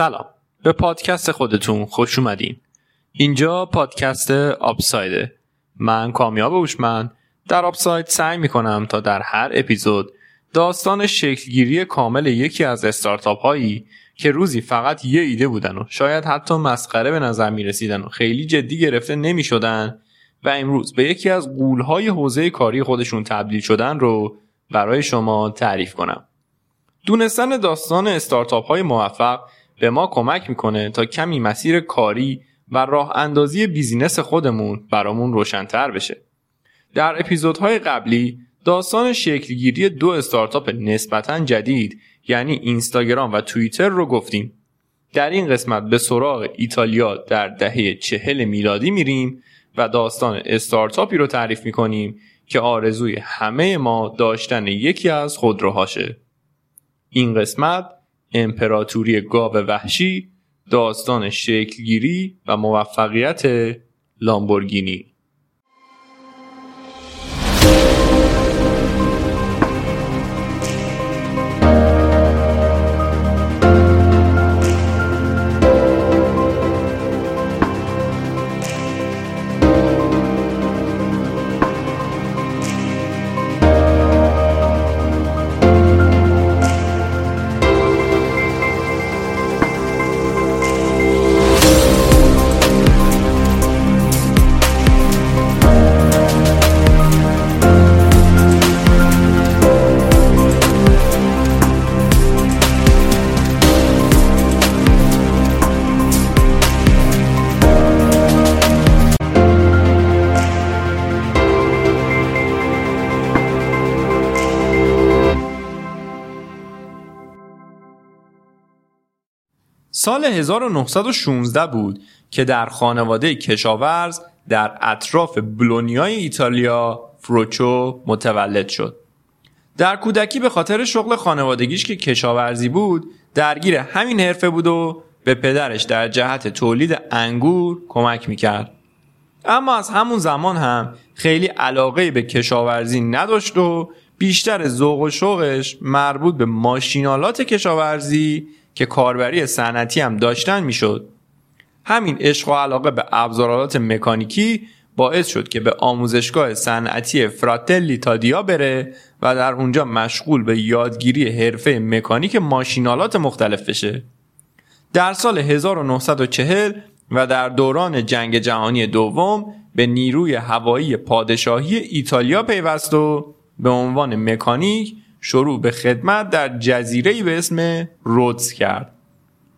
سلام. به پادکست خودتون خوش اومدین. اینجا پادکست آپسایده من کامیاب اوشمن در آپساید سعی می‌کنم تا در هر اپیزود داستان شکلگیری کامل یکی از استارتاپ هایی که روزی فقط یه ایده بودن و شاید حتی مسخره به نظر می رسیدن و خیلی جدی گرفته نمی شدن و امروز به یکی از قولهای حوزه کاری خودشون تبدیل شدن رو برای شما تعریف کنم. دونستن داستان استارتاپ های موفق به ما کمک می‌کنه تا کمی مسیر کاری و راه اندازی business خودمون برامون روشنتر بشه. در اپیزودهای قبلی داستان شکلگیری دو استارتاپ نسبتا جدید یعنی اینستاگرام و توییتر رو گفتیم. در این قسمت به سراغ ایتالیا در دهه چهل میلادی میریم و داستان استارتاپی رو تعریف می‌کنیم که آرزوی همه ما داشتن یکی از خودروهاشه. این قسمت امپراتوری گاو وحشی داستان شکلگیری و موفقیت لامبورگینی. سال 1916 بود که در خانواده کشاورز در اطراف بلونیای ایتالیا فروچو متولد شد. در کودکی به خاطر شغل خانوادگیش که کشاورزی بود درگیر همین حرفه بود و به پدرش در جهت تولید انگور کمک می‌کرد. اما از همون زمان هم خیلی علاقه به کشاورزی نداشت و بیشتر ذوق و شوقش مربوط به ماشینالات کشاورزی که کاربری صنعتی هم داشتن می‌شد. همین عشق و علاقه به ابزارالات مکانیکی باعث شد که به آموزشگاه صنعتی فراتلی تادیا بره و در اونجا مشغول به یادگیری حرفه مکانیک ماشینالات مختلف بشه. در سال 1940 و در دوران جنگ جهانی دوم به نیروی هوایی پادشاهی ایتالیا پیوست و به عنوان مکانیک شروع به خدمت در جزیره به اسم رودز کرد.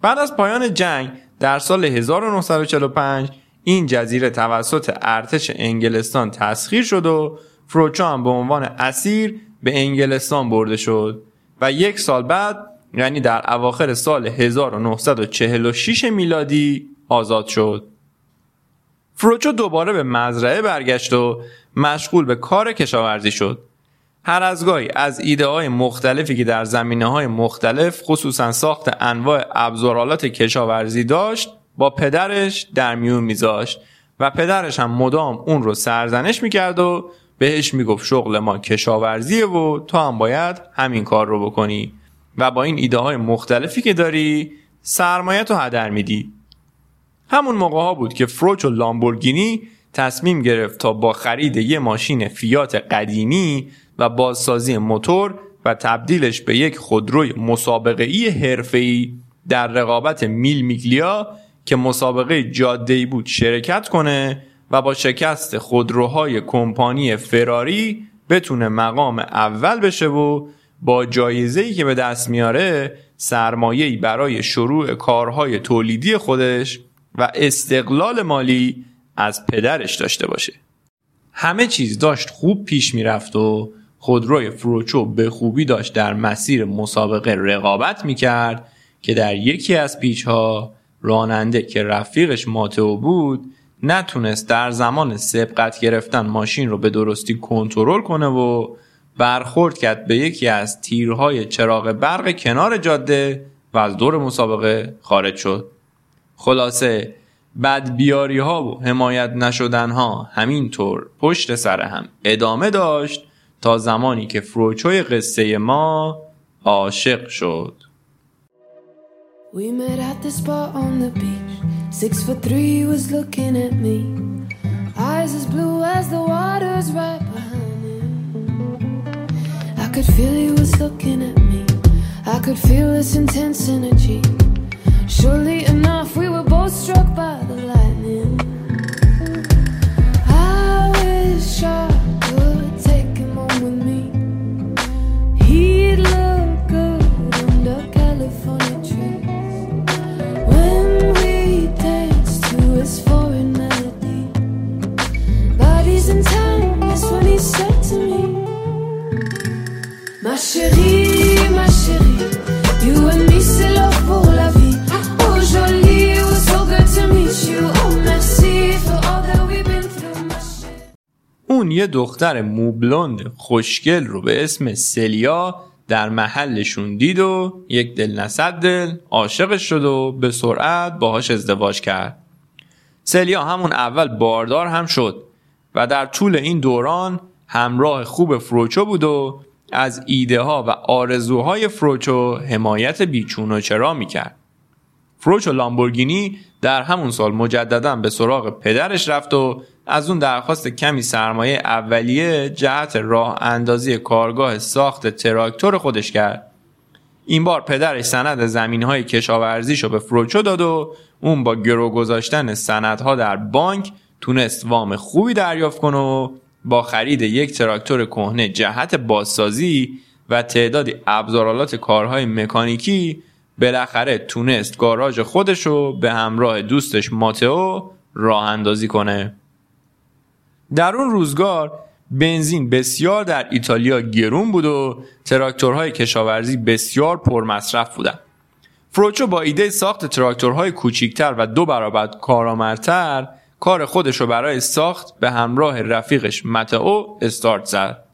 بعد از پایان جنگ در سال 1945 این جزیره توسط ارتش انگلستان تسخیر شد و فروچو هم به عنوان اسیر به انگلستان برده شد و یک سال بعد یعنی در اواخر سال 1946 میلادی آزاد شد. فروچو دوباره به مزرعه برگشت و مشغول به کار کشاورزی شد. هر از گاهی از ایده های مختلفی که در زمینه های مختلف خصوصا ساخت انواع ابزارالات کشاورزی داشت با پدرش در میون میذاشت و پدرش هم مدام اون رو سرزنش می‌کرد و بهش می‌گفت شغل ما کشاورزیه و تو هم باید همین کار رو بکنی. و با این ایده های مختلفی که داری سرمایت رو هدر میدی. همون موقع ها بود که فروچ و لامبورگینی تصمیم گرفت تا با خرید یه ماشین فیات قدیمی و بازسازی موتور و تبدیلش به یک خودروی مسابقه ای حرفه‌ای در رقابت میل میگلیا که مسابقه جاده بود شرکت کنه و با شکست خودروهای کمپانی فراری بتونه مقام اول بشه و با جایزه‌ای که به دست میاره سرمایه‌ای برای شروع کارهای تولیدی خودش و استقلال مالی از پدرش داشته باشه. همه چیز داشت خوب پیش می‌رفت و خودروی فروچو به خوبی داشت در مسیر مسابقه رقابت می‌کرد که در یکی از پیچ ها راننده که رفیقش ماتئو بود نتونست در زمان سبقت گرفتن ماشین رو به درستی کنترل کنه و برخورد کرد به یکی از تیرهای چراغ برق کنار جاده و از دور مسابقه خارج شد. خلاصه بدبیاری ها و حمایت نشدن ها همینطور پشت سر هم ادامه داشت تا زمانی که فروچوی قصه ما عاشق شد. وی مر دختر موبلوند خوشگل رو به اسم سلیا در محلشون دید و یک دل نصد دل عاشقش شد و به سرعت باهاش ازدواج کرد. سلیا همون اول باردار هم شد و در طول این دوران همراه خوب فروچو بود و از ایده ها و آرزوهای فروچو حمایت بیچون و چرا می‌کرد. فروچو لامبورگینی در همون سال مجددا به سراغ پدرش رفت و از اون درخواست کمی سرمایه اولیه جهت راه اندازی کارگاه ساخت تراکتور خودش کرد. این بار پدرش سند زمین های کشاورزیشو به فروچو داد و اون با گرو گذاشتن سندها در بانک تونست وام خوبی دریافت کنه و با خرید یک تراکتور کهنه جهت بازسازی و تعدادی ابزارالات کارهای مکانیکی بالاخره تونست گاراژ خودشو به همراه دوستش ماتئو راه اندازی کنه. در اون روزگار بنزین بسیار در ایتالیا گرون بود و تراکتورهای کشاورزی بسیار پرمصرف بودند. فروچو با ایده ساخت تراکتورهای کوچیکتر و دو برابر کارآمدتر کار خودش رو برای ساخت به همراه رفیقش متئو استارت زد.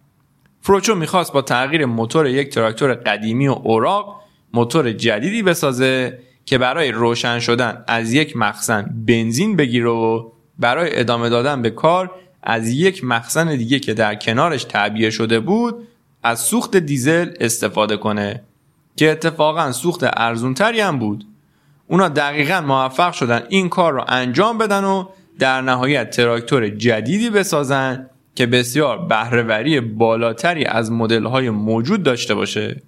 فروچو می‌خواست با تغییر موتور یک تراکتور قدیمی و اوراق موتور جدیدی بسازه که برای روشن شدن از یک مخزن بنزین بگیره و برای ادامه دادن به کار از یک مخزن دیگه که در کنارش تعبیه شده بود از سوخت دیزل استفاده کنه که اتفاقا سوخت ارزونتری هم بود. اونا دقیقا موفق شدن این کار رو انجام بدن و در نهایت تراکتور جدیدی بسازن که بسیار بهرهوری بالاتری از مدل‌های موجود داشته باشه.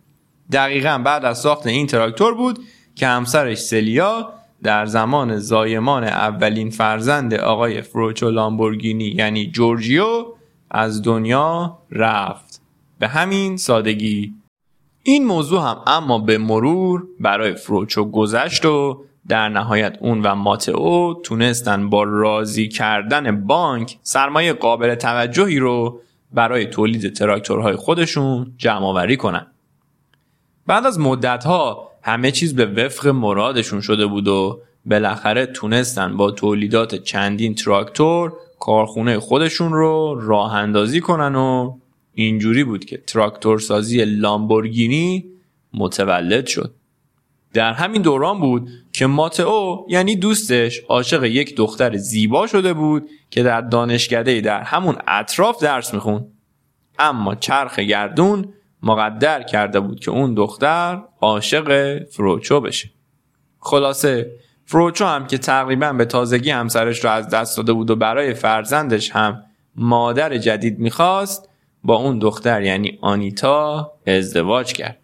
دقیقا بعد از ساخت این تراکتور بود که همسرش سلیا در زمان زایمان اولین فرزند آقای فروچو لامبورگینی یعنی جورجیو از دنیا رفت. به همین سادگی. این موضوع هم اما به مرور برای فروچو گذشت و در نهایت اون و ماتئو تونستن با راضی کردن بانک سرمایه قابل توجهی رو برای تولید تراکتورهای خودشون جمع آوری کنن. بعد از مدت ها همه چیز به وفق مرادشون شده بود و بالاخره تونستن با تولیدات چندین تراکتور کارخونه خودشون رو راه اندازی کنن و اینجوری بود که تراکتور سازی لامبورگینی متولد شد. در همین دوران بود که ماتئو یعنی دوستش عاشق یک دختر زیبا شده بود که در دانشکده در همون اطراف درس میخون اما چرخ گردون مقدر کرده بود که اون دختر عاشق فروچو بشه. خلاصه فروچو هم که تقریبا به تازگی همسرش رو از دست داده بود و برای فرزندش هم مادر جدید می‌خواست با اون دختر یعنی آنیتا ازدواج کرد.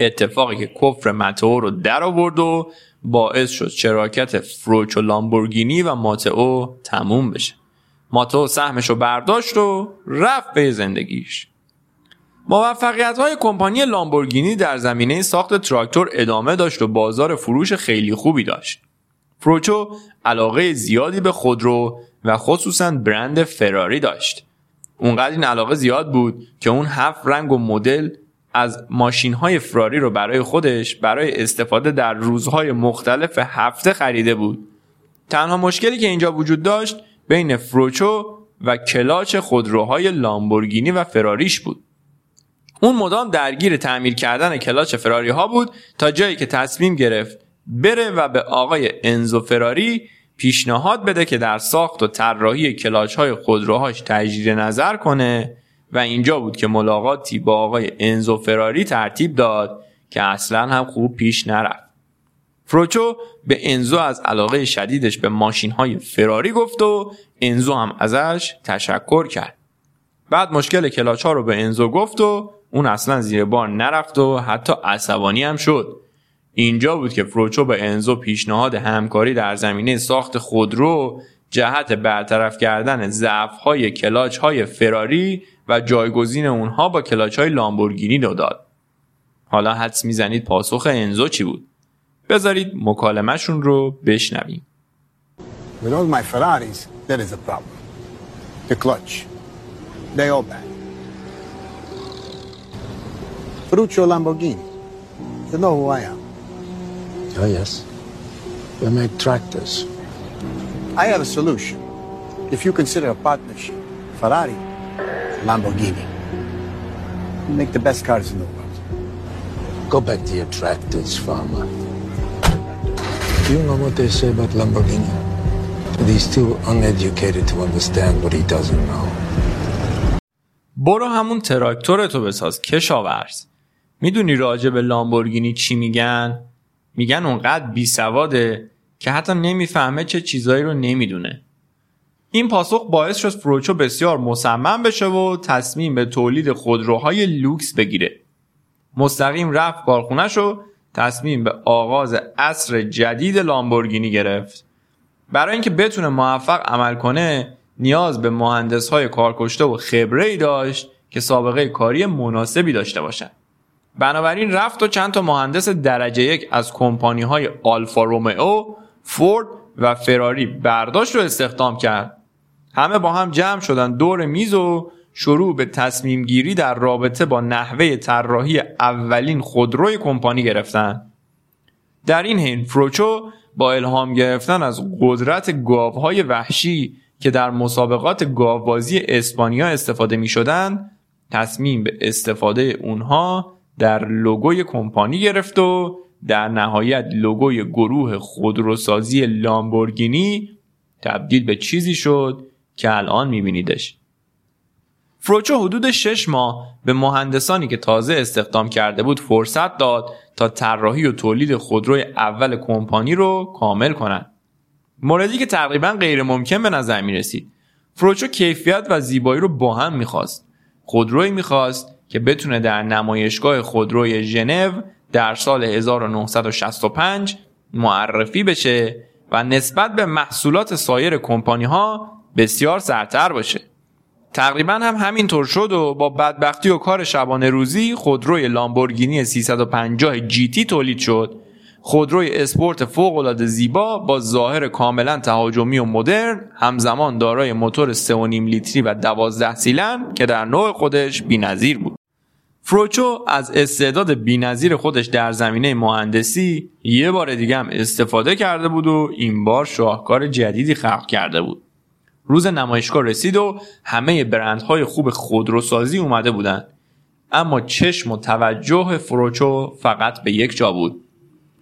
اتفاقی که کفر متو رو در آورد و باعث شد شراکت فروچو لامبورگینی و ماتئو تموم بشه. ماتئو سهمش رو برداشت و رفت به زندگیش. موفقیت های کمپانی لامبورگینی در زمینه ساخت تراکتور ادامه داشت و بازار فروش خیلی خوبی داشت. فروچو علاقه زیادی به خودرو و خصوصا برند فراری داشت. اونقدر این علاقه زیاد بود که اون هفت رنگ و مدل از ماشین های فراری رو برای خودش برای استفاده در روزهای مختلف هفته خریده بود. تنها مشکلی که اینجا وجود داشت بین فروچو و کلاچ خودروهای لامبورگینی و فراریش بود. اون مدام درگیر تعمیر کردن کلاچ فراری ها بود تا جایی که تصمیم گرفت بره و به آقای انزو فراری پیشنهاد بده که در ساخت و طراحی کلاچ های خودروهاش تجدید نظر کنه و اینجا بود که ملاقاتی با آقای انزو فراری ترتیب داد که اصلا هم خوب پیش نرفت فروچو به انزو از علاقه شدیدش به ماشین های فراری گفت و انزو هم ازش تشکر کرد. بعد مشکل کلاچ ها رو به انزو گفت و اون اصلا زیر بار نرفت و حتی عصبانی هم شد. اینجا بود که فروچو به انزو پیشنهاد همکاری در زمینه ساخت خودرو جهت برطرف کردن ضعف های کلاچ های فراری و جایگزین اونها با کلاچ های لامبورگینی رو داد. حالا حدس می‌زنید پاسخ انزو چی بود؟ بذارید مکالمهشون رو بشنویم. With all my Ferraris, there is a problem. The clutch. They all bad. Ferruccio Lamborghini. You know who I am. Oh, yes. We make tractors. I have a solution. If you consider a partnership, Ferrari, Lamborghini. You make the best cars in the world. Go back to your tractors, farmer. Do you know what they say about Lamborghini? That he's too uneducated to understand what he doesn't know. برو همون تراکتورتو بساز کشاورز می‌دونی راجع به لامبورگینی چی میگن؟ میگن اونقدر بی سواده که حتی نمی‌فهمه چه چیزایی رو نمی‌دونه این پاسخ باعث شد فروچو بسیار مصمم بشه و تصمیم به تولید خودروهای لوکس بگیره مستقیم رفت کارخونهش و تصمیم به آغاز عصر جدید لامبورگینی گرفت برای اینکه بتونه موفق عمل کنه نیاز به مهندس های کارکشته و خبره ای داشت که سابقه کاری مناسبی داشته باشند. بنابراین رفت و چند تا مهندس درجه یک از کمپانی های آلفا رومئو، فورد و فراری برداشت رو استخدام کرد. همه با هم جمع شدن دور میز و شروع به تصمیم گیری در رابطه با نحوه طراحی اولین خودروی کمپانی گرفتن. در این حین فروچو با الهام گرفتن از قدرت گاوهای وحشی که در مسابقات گاوبازی اسپانیا استفاده می شدن تصمیم به استفاده اونها در لوگوی کمپانی گرفت و در نهایت لوگوی گروه خودروسازی لامبورگینی تبدیل به چیزی شد که الان میبینیدش. فروچو حدود شش ماه به مهندسانی که تازه استخدام کرده بود فرصت داد تا طراحی و تولید خودروی اول کمپانی رو کامل کنند. موردی که تقریبا غیر ممکن به نظر می رسید. فروچو کیفیت و زیبایی رو با هم می‌خواست. خودروی می‌خواست که بتونه در نمایشگاه خودروی ژنو در سال 1965 معرفی بشه و نسبت به محصولات سایر کمپانی ها بسیار سرتر باشه. تقریبا هم همینطور شد و با بدبختی و کار شبانه روزی خودروی لامبورگینی 350 جیتی تولید شد خودروی اسپورت فوق العاده زیبا با ظاهر کاملا تهاجمی و مدرن همزمان دارای موتور 3.5 لیتری و 12 سیلن که در نوع خودش بی‌نظیر بود. فروچو از استعداد بی‌نظیر خودش در زمینه مهندسی یه بار دیگه هم استفاده کرده بود و این بار شاهکار جدیدی خلق کرده بود. روز نمایشگاه رسید و همه برندهای خوب خودروسازی اومده بودند. اما چشم و توجه فروچو فقط به یک جا بود.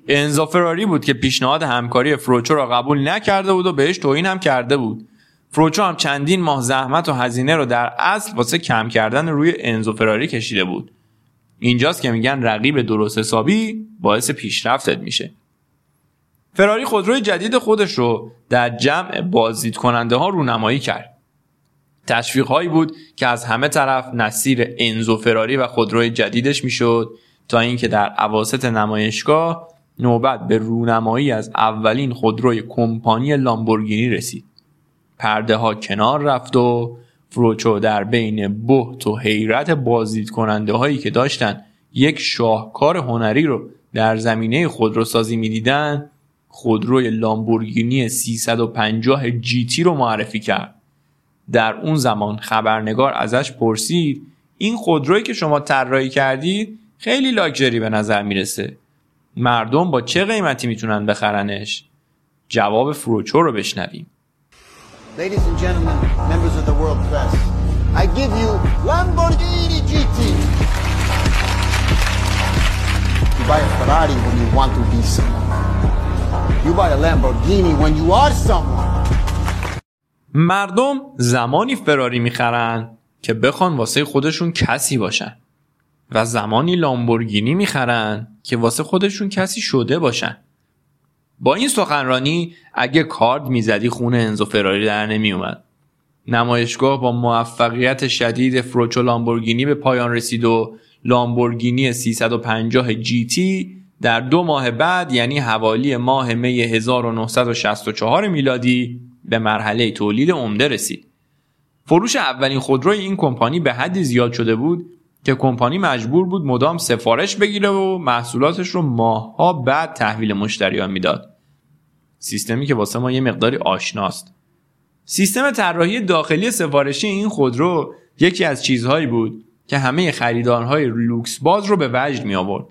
انزا فراری بود که پیشنهاد همکاری فروچو را قبول نکرده بود و بهش توهین هم کرده بود. فروچو هم چندین ماه زحمت و هزینه رو در اصل واسه کم کردن روی انزو فراری کشیده بود. اینجاست که میگن رقیب درست حسابی باعث پیشرفتت میشه. فراری خودروی جدید خودش رو در جمع بازدید کننده ها رونمایی کرد. تشویق هایی بود که از همه طرف نصیر انزو فراری و خودروی جدیدش می‌شد تا اینکه در عواسط نمایشگاه نوبت به رونمایی از اولین خودروی کمپانی لامبورگینی رسید. پرده ها کنار رفت و فروچو در بین بهت و حیرت بازدید کننده هایی که داشتن یک شاهکار هنری رو در زمینه خودروسازی می‌دیدن خودروی لامبورگینی 350 جیتی رو معرفی کرد. در اون زمان خبرنگار ازش پرسید این خودرویی که شما طراحی کردید خیلی لاکچری به نظر می‌رسه. مردم با چه قیمتی می‌تونن بخرنش؟ جواب فروچو رو بشنویم. Ladies and gentlemen, members of the world press, I give you Lamborghini GT. You buy a Ferrari when you want to be someone. You buy a Lamborghini when you are someone. مردم زمانی فراری می‌خرن که بخوان واسه خودشون کسی باشن و زمانی لامبورگینی می‌خرن که واسه خودشون کسی شده باشن با این سخنرانی اگه کارد می‌زدی خونه انزو فراری در نمیومد نمایشگاه با موفقیت شدید فروچو لامبورگینی به پایان رسید و لامبورگینی 350 جی تی در دو ماه بعد یعنی حوالی ماه می 1964 میلادی به مرحله تولید عمده رسید. فروش اولین خودروی این کمپانی به حدی زیاد شده بود که کمپانی مجبور بود مدام سفارش بگیره و محصولاتش رو ماهها بعد تحویل مشتریان می‌داد. سیستمی که واسه ما یه مقداری آشناست. سیستم طراحی داخلی سفارشی این خودرو یکی از چیزهایی بود که همه خریدارهای لوکس باز رو به وجد می آورد.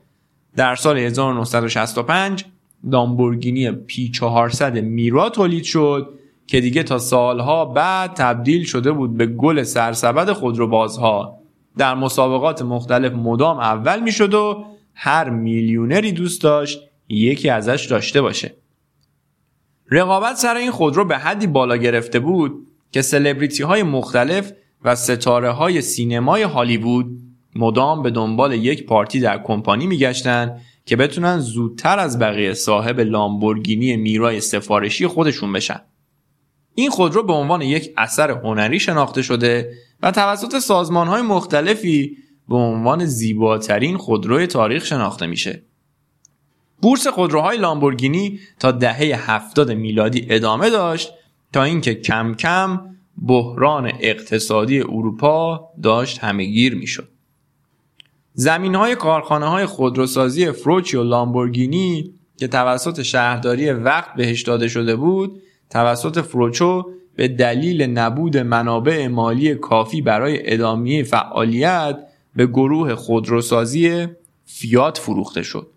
در سال 1965 لامبورگینی پی 400 میرا تولید شد که دیگه تا سالها بعد تبدیل شده بود به گل سرسبد خودروبازها در مسابقات مختلف مدام اول می شد و هر میلیونری دوست داشت یکی ازش داشته باشه رقابت سر این خودرو به حدی بالا گرفته بود که سلبریتی های مختلف و ستاره های سینمای هالیوود مدام به دنبال یک پارتی در کمپانی میگشتن که بتونن زودتر از بقیه صاحب لامبورگینی میرای سفارشی خودشون بشن. این خودرو به عنوان یک اثر هنری شناخته شده و توسط سازمان های مختلفی به عنوان زیباترین خودروی تاریخ شناخته میشه. بورس خودروهای لامبورگینی تا دهه هفتاد میلادی ادامه داشت تا اینکه کم کم بحران اقتصادی اروپا داشت همهگیر می‌شد. زمین های کارخانه های خودروسازی فروچی و لامبورگینی که توسط شهرداری وقت بهش داده شده بود توسط فروچو به دلیل نبود منابع مالی کافی برای ادامه فعالیت به گروه خودروسازی فیات فروخته شد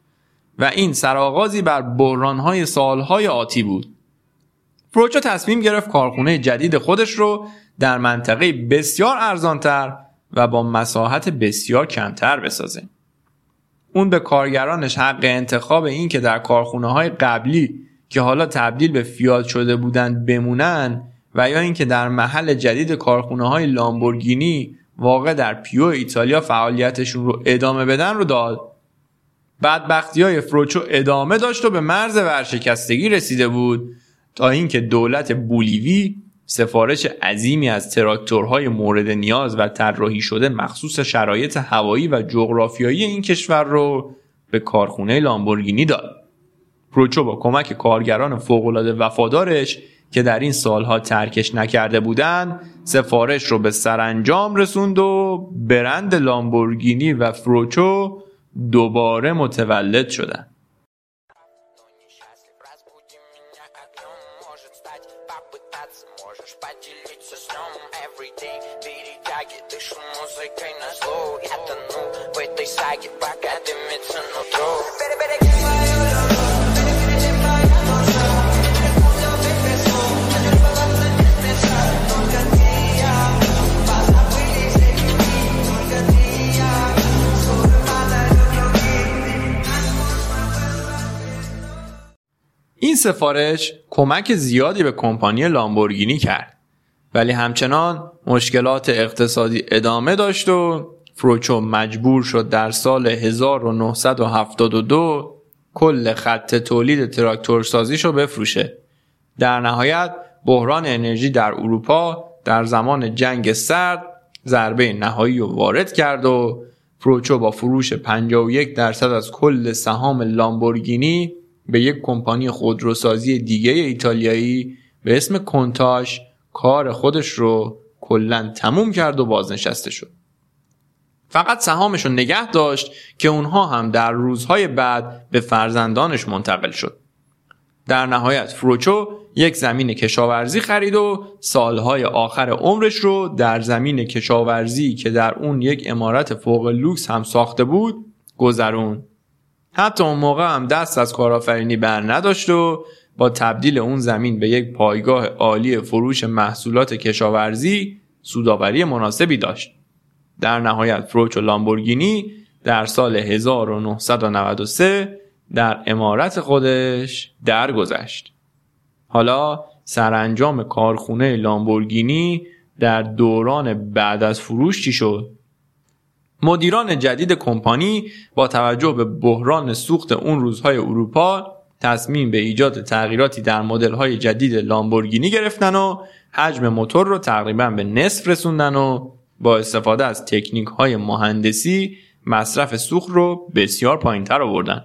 و این سرآغازی بر بحرانهای سالهای آتی بود. فروچو تصمیم گرفت کارخونه جدید خودش رو در منطقه بسیار ارزانتر و با مساحت بسیار کمتر بسازه. اون به کارگرانش حق انتخاب این که در کارخونه های قبلی که حالا تبدیل به فیات شده بودند بمونن و یا اینکه در محل جدید کارخونه های لامبورگینی واقع در پیو ایتالیا فعالیتشون رو ادامه بدن رو داد بدبختی های فروچو ادامه داشت و به مرز ورشکستگی رسیده بود تا اینکه دولت بولیوی سفارش عظیمی از تراکتورهای مورد نیاز و طراحی شده مخصوص شرایط هوایی و جغرافیایی این کشور رو به کارخونه لامبورگینی داد. پروچو با کمک کارگران فوقالعاده وفادارش که در این سالها ترکش نکرده بودند سفارش رو به سرانجام رسوند و برند لامبورگینی و فروچو دوباره متولد شدند. این سفارش کمک زیادی به کمپانی لامبورگینی کرد. ولی همچنان مشکلات اقتصادی ادامه داشت و فروچو مجبور شد در سال 1972 کل خط تولید تراکتور سازیشو بفروشه. در نهایت بحران انرژی در اروپا در زمان جنگ سرد ضربه نهایی رو وارد کرد و فروچو با فروش 51 درصد از کل سهام لامبورگینی به یک کمپانی خودروسازی دیگه ایتالیایی به اسم کنتاش کار خودش رو کلا تموم کرد و بازنشسته شد. فقط سهامش رو نگه داشت که اونها هم در روزهای بعد به فرزندانش منتقل شد. در نهایت فروچو یک زمین کشاورزی خرید و سالهای آخر عمرش رو در زمین کشاورزی که در اون یک امارت فوق لوکس هم ساخته بود گذرون. حتی اون موقع هم دست از کارآفرینی بر نداشت و با تبدیل اون زمین به یک پایگاه عالی فروش محصولات کشاورزی سوداوری مناسبی داشت. در نهایت فروچ و لامبورگینی در سال 1993 در امارت خودش درگذشت. حالا سرانجام کارخونه لامبورگینی در دوران بعد از فروش چی شد؟ مدیران جدید کمپانی با توجه به بحران سوخت اون روزهای اروپا تصمیم به ایجاد تغییراتی در مدل‌های جدید لامبورگینی گرفتن و حجم موتور رو تقریبا به نصف رسوندن و با استفاده از تکنیک های مهندسی مصرف سوخت رو بسیار پایینتر آوردن.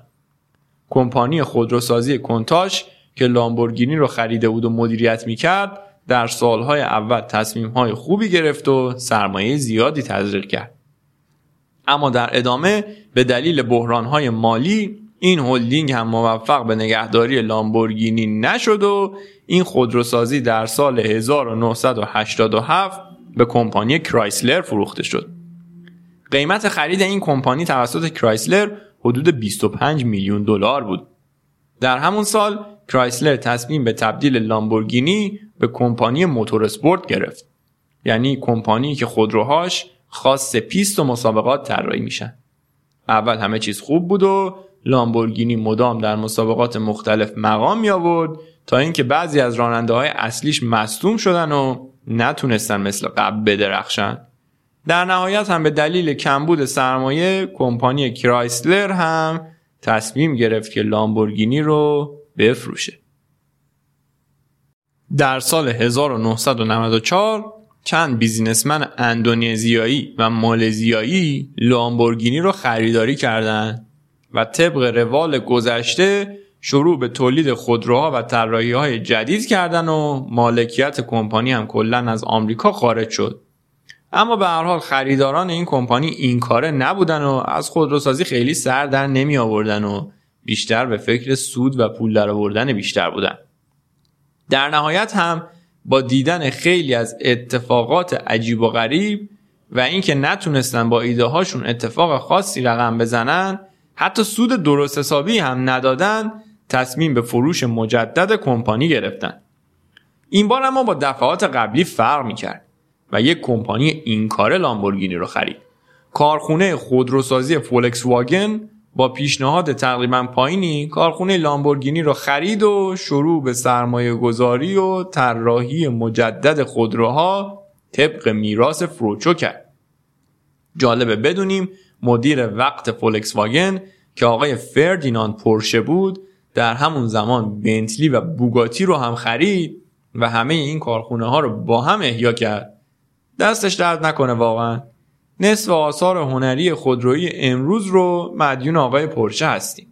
کمپانی خودروسازی کنتاش که لامبورگینی رو خریده بود و مدیریت می‌کرد در سالهای اول تصمیم های خوبی گرفت و سرمایه زیادی تزریق کرد. اما در ادامه به دلیل بحران های مالی این هلدینگ هم موفق به نگهداری لامبورگینی نشد و این خودروسازی در سال 1987 به کمپانی کرایسلر فروخته شد. قیمت خرید این کمپانی توسط کرایسلر حدود 25 میلیون دلار بود. در همون سال کرایسلر تصمیم به تبدیل لامبورگینی به کمپانی موتور اسپورت گرفت. یعنی کمپانی که خودروهاش خاص پیست و مسابقات طراحی میشن. اول همه چیز خوب بود و لامبورگینی مدام در مسابقات مختلف مقام می آورد تا اینکه بعضی از راننده های اصلیش مصدوم شدن و نتونستن مثل قبل بدرخشن. در نهایت هم به دلیل کمبود سرمایه کمپانی کرایسلر هم تصمیم گرفت که لامبورگینی رو بفروشه. در سال 1994 چند بیزینسمن اندونزیایی و مالزیایی لامبورگینی رو خریداری کردند و طبق روال گذشته شروع به تولید خودروها و طراحی های جدید کردن و مالکیت کمپانی هم کلا از آمریکا خارج شد. اما به هر حال خریداران این کمپانی این کاره نبودن و از خودروسازی خیلی سر در نمی آوردن و بیشتر به فکر سود و پول در آوردن بیشتر بودن. در نهایت هم با دیدن خیلی از اتفاقات عجیب و غریب و اینکه نتونستن با ایده هاشون اتفاق خاصی رقم بزنن حتی سود درست حسابی هم ندادن تصمیم به فروش مجدد کمپانی گرفتن. این بار اما با دفعات قبلی فرق می‌کرد و یک کمپانی این کار لامبورگینی رو خرید. کارخونه خودروسازی فولکس واگن با پیشنهاد تقریبا پایینی کارخونه لامبورگینی رو خرید و شروع به سرمایه گذاری و طراحی مجدد خودروها طبق میراث فروچو کرد. جالبه بدونیم مدیر وقت فولکس واگن که آقای فردیناند پورشه بود در همون زمان بنتلی و بوگاتی رو هم خرید و همه این کارخونه ها رو با هم احیا کرد. دستش درد نکنه واقعا. نصف آثار هنری خودرویی امروز رو مدیون آقای پرشه هستیم.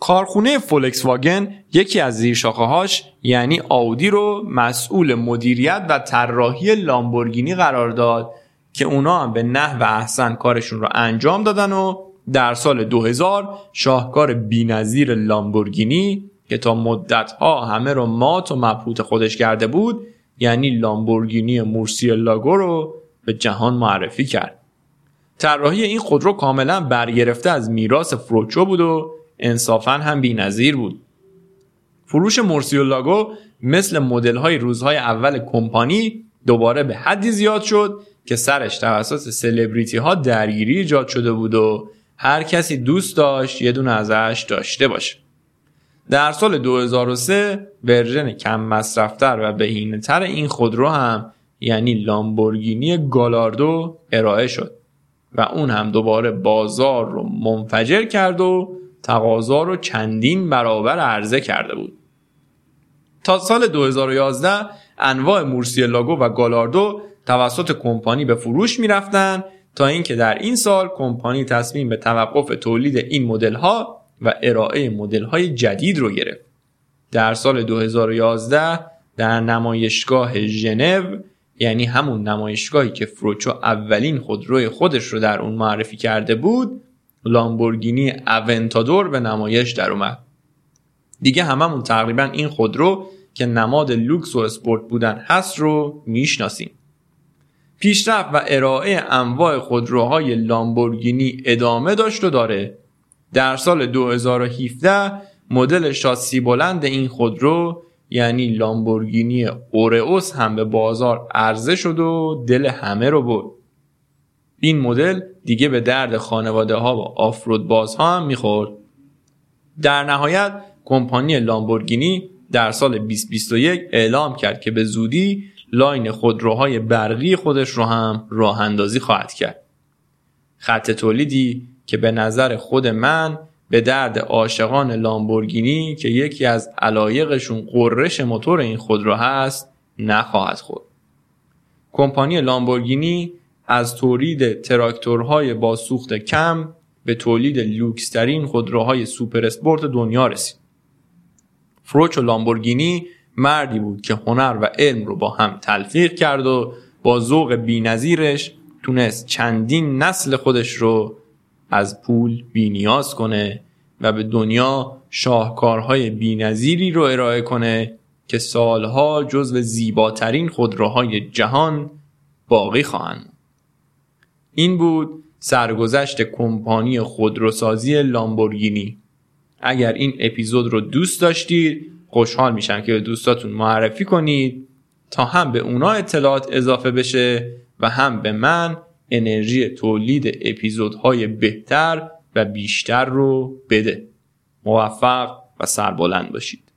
کارخونه فولکس واگن یکی از زیرشاخه هاش یعنی آودی رو مسئول مدیریت و طراحی لامبورگینی قرار داد که اونا هم به نحو احسن کارشون رو انجام دادن و در سال 2000 شاهکار بینظیر لامبورگینی که تا مدتها همه رو مات و مبهوت خودش کرده بود یعنی لامبورگینی مورسیلاگو رو به جهان معرفی کرد. طراحی این خودرو کاملا برگرفته از میراث فروچو بود و انصافا هم بینظیر بود. فروش مورسیولاگو مثل مدل های روزهای اول کمپانی دوباره به حدی زیاد شد که سرش توسط سلبریتی ها درگیری ایجاد شده بود و هر کسی دوست داشت یه دونه ازش داشته باشه. در سال 2003 ورژن کم مصرفتر و بهینه تر این خودرو هم یعنی لامبورگینی گالاردو ارائه شد. و اون هم دوباره بازار رو منفجر کرد و تقاضا رو چندین برابر عرضه کرده بود تا سال 2011 انواع مورسیلاگو و گالاردو توسط کمپانی به فروش می‌رفتن تا اینکه در این سال کمپانی تصمیم به توقف تولید این مدل ها و ارائه مدل های جدید رو گرفت. در سال 2011 در نمایشگاه ژنو یعنی همون نمایشگاهی که فروچو اولین خودروی خودش رو در اون معرفی کرده بود لامبورگینی اونتادور به نمایش در اومد. دیگه هممون تقریبا این خودرو که نماد لوکس و اسپورت بودن هست رو می‌شناسیم. پیشرفت و ارائه انواع خودروهای لامبورگینی ادامه داشت و داره. در سال 2017 مدل شاسی بلند این خودرو یعنی لامبورگینی اورئوس هم به بازار عرضه شد و دل همه رو برد. این مدل دیگه به درد خانواده ها و آفرود باز ها هم می‌خورد. در نهایت کمپانی لامبورگینی در سال 2021 اعلام کرد که به زودی لاین خودروهای برقی خودش رو هم راه اندازی خواهد کرد. خط تولیدی که به نظر خود من به درد عاشقان لامبورگینی که یکی از علایقشون غرش موتور این خودرو هست نخواهد خورد. کمپانی لامبورگینی از تولید تراکتورهای با سوخت کم به تولید لوکسترین خودروهای سوپر اسپورت دنیا رسید. فروچو لامبورگینی مردی بود که هنر و علم رو با هم تلفیق کرد و با ذوق بینظیرش تونست چندین نسل خودش رو از پول بینیاز کنه و به دنیا شاهکارهای بینظیری رو ارائه کنه که سالها جزو زیباترین خودروهای جهان باقی خواهند. این بود سرگذشت کمپانی خودروسازی لامبورگینی. اگر این اپیزود رو دوست داشتید خوشحال میشم که به دوستاتون معرفی کنید تا هم به اونا اطلاعات اضافه بشه و هم به من انرژی تولید اپیزودهای بهتر و بیشتر رو بده. موفق و سربلند باشید.